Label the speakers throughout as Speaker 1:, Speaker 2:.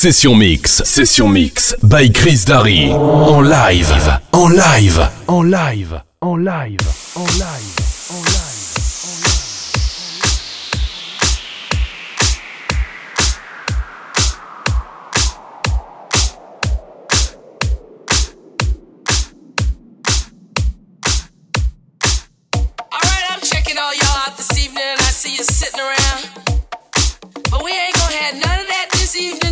Speaker 1: Session Mix. Session Mix. By Chris Darry. En live. En live. En live. En live. En live.
Speaker 2: En live. All right, I'm checking all y'all out this evening. I see you sitting around.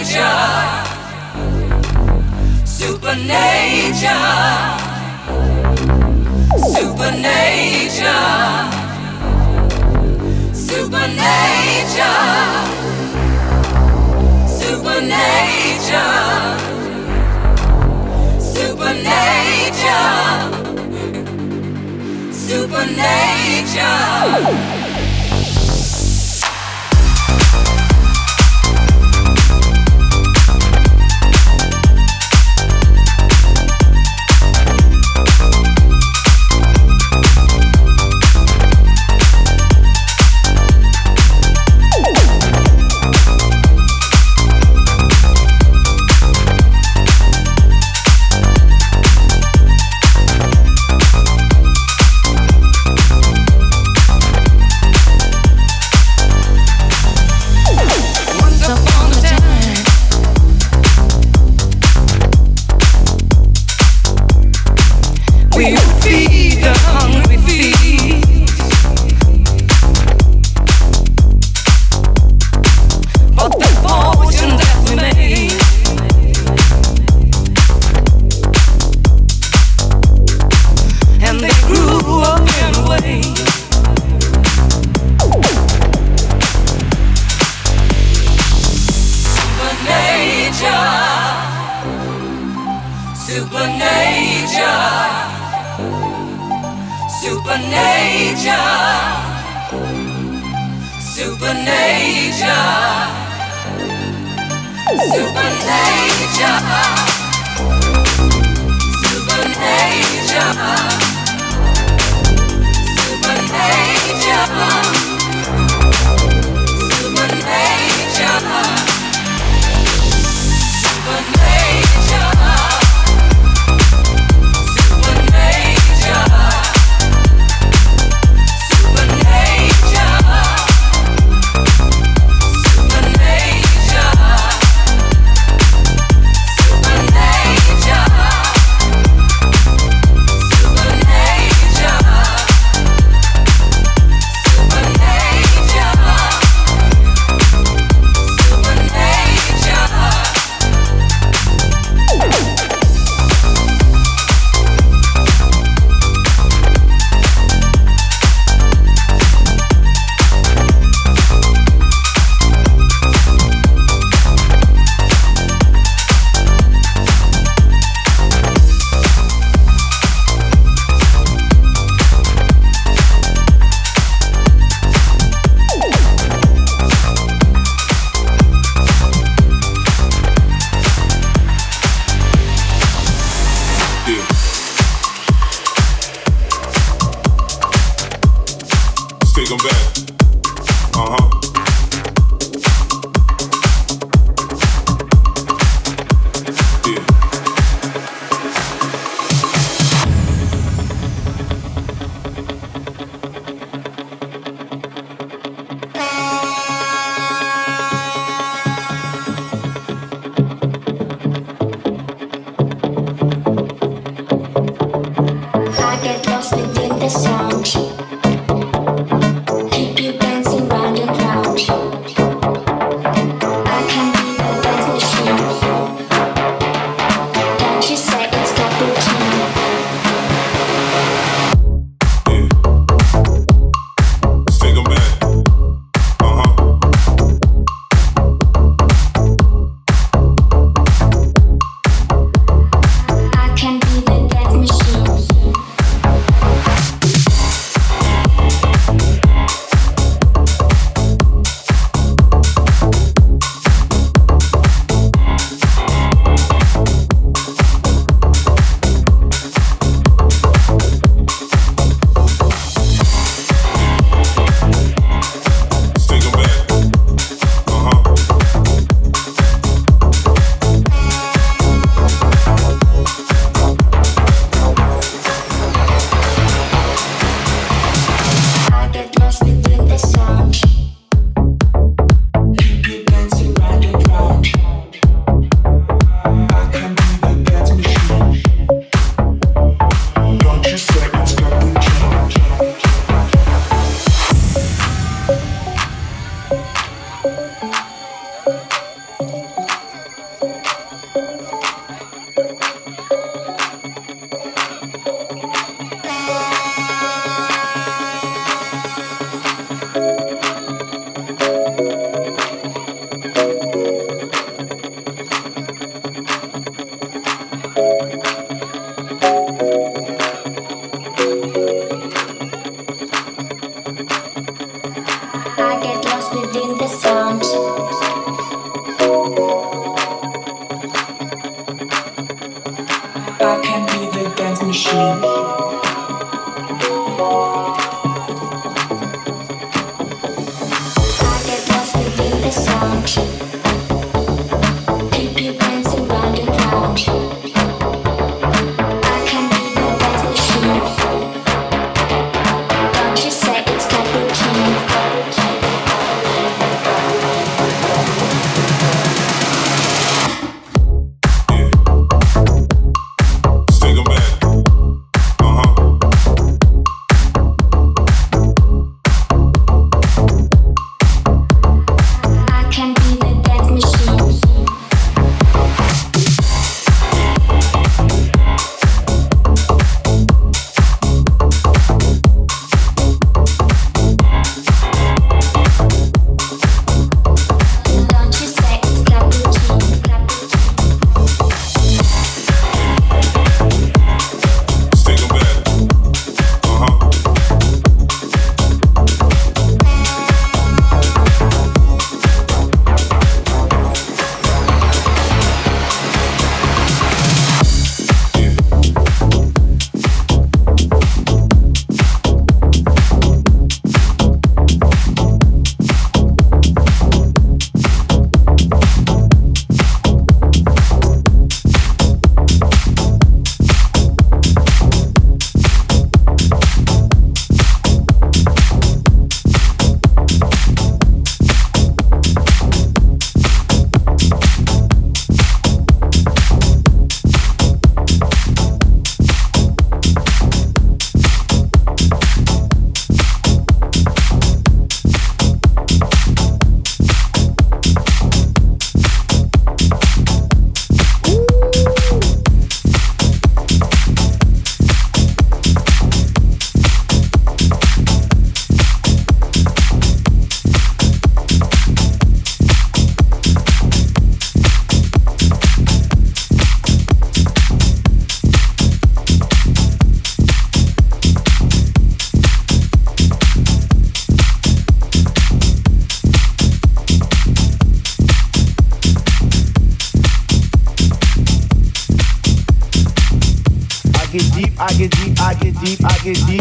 Speaker 2: nature, super nature, super nature, super nature, super nature.
Speaker 3: Supernature. Supernature.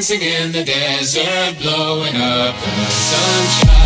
Speaker 4: dancing in the desert, blowing up the sunshine.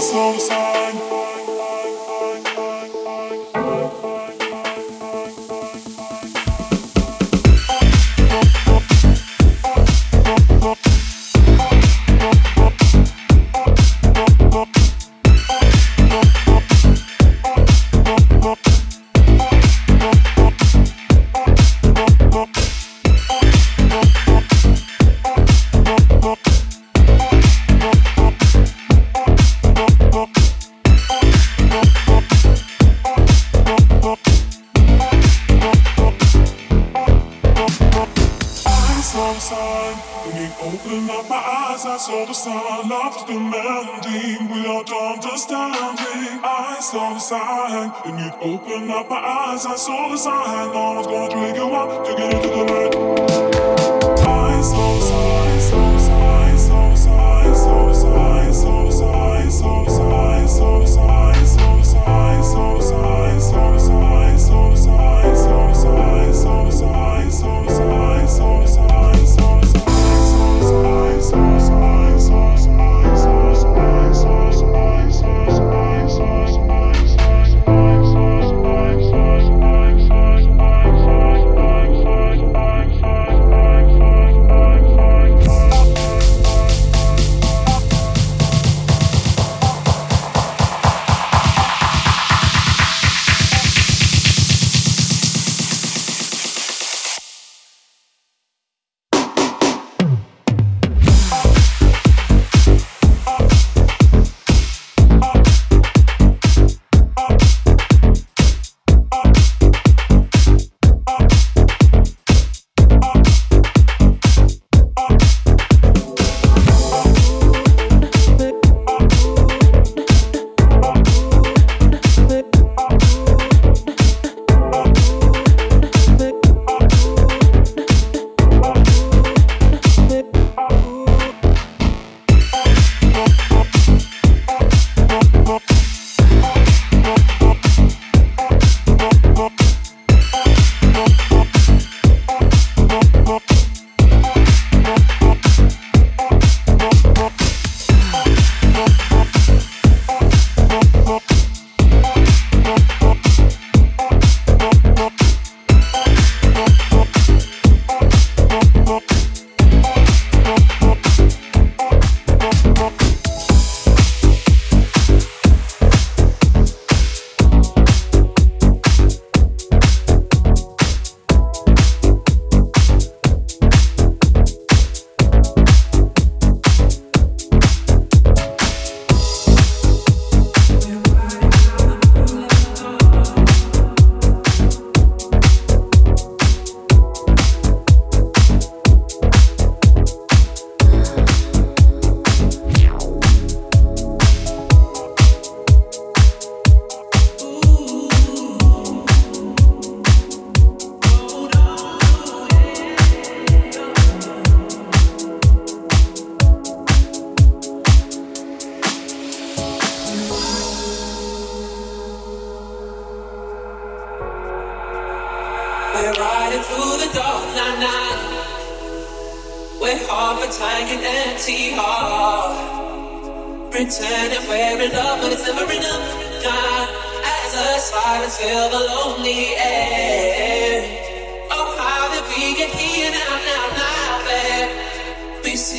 Speaker 1: Sorry, sorry.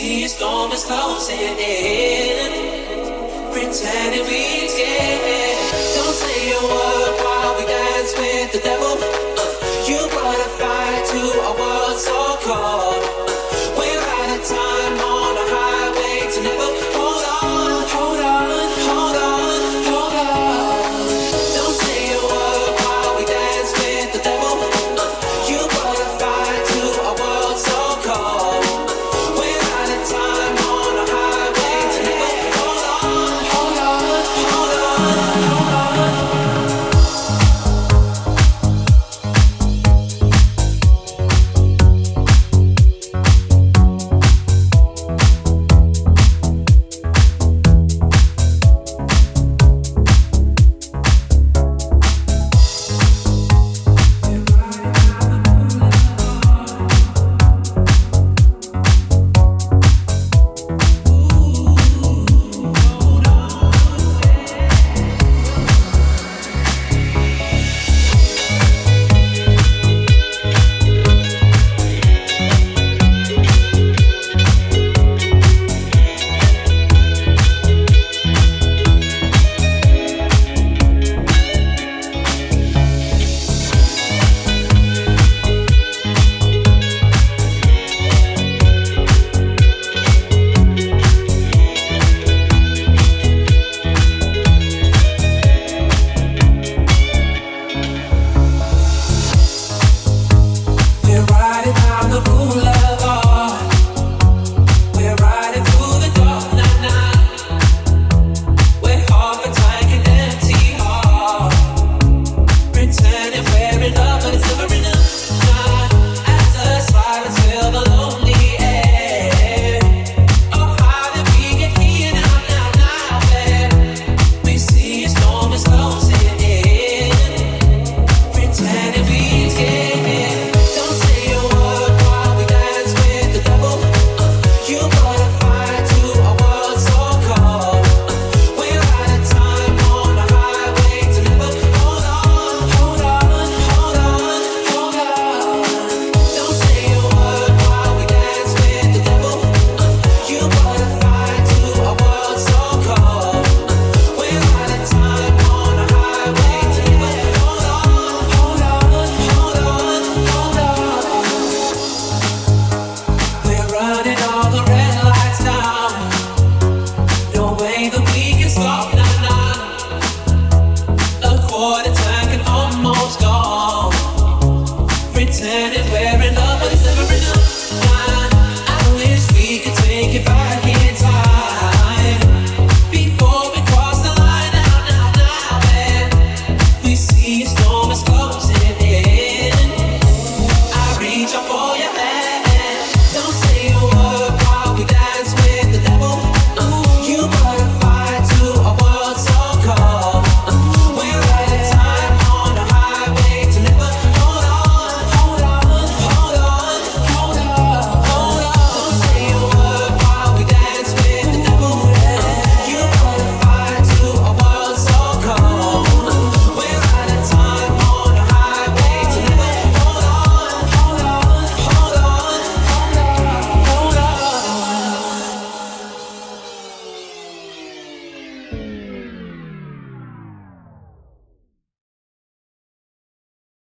Speaker 1: The storm is closing in. Pretending we scared. Don't say a word while we dance with the devil. Uh, you brought a fire to a world so cold.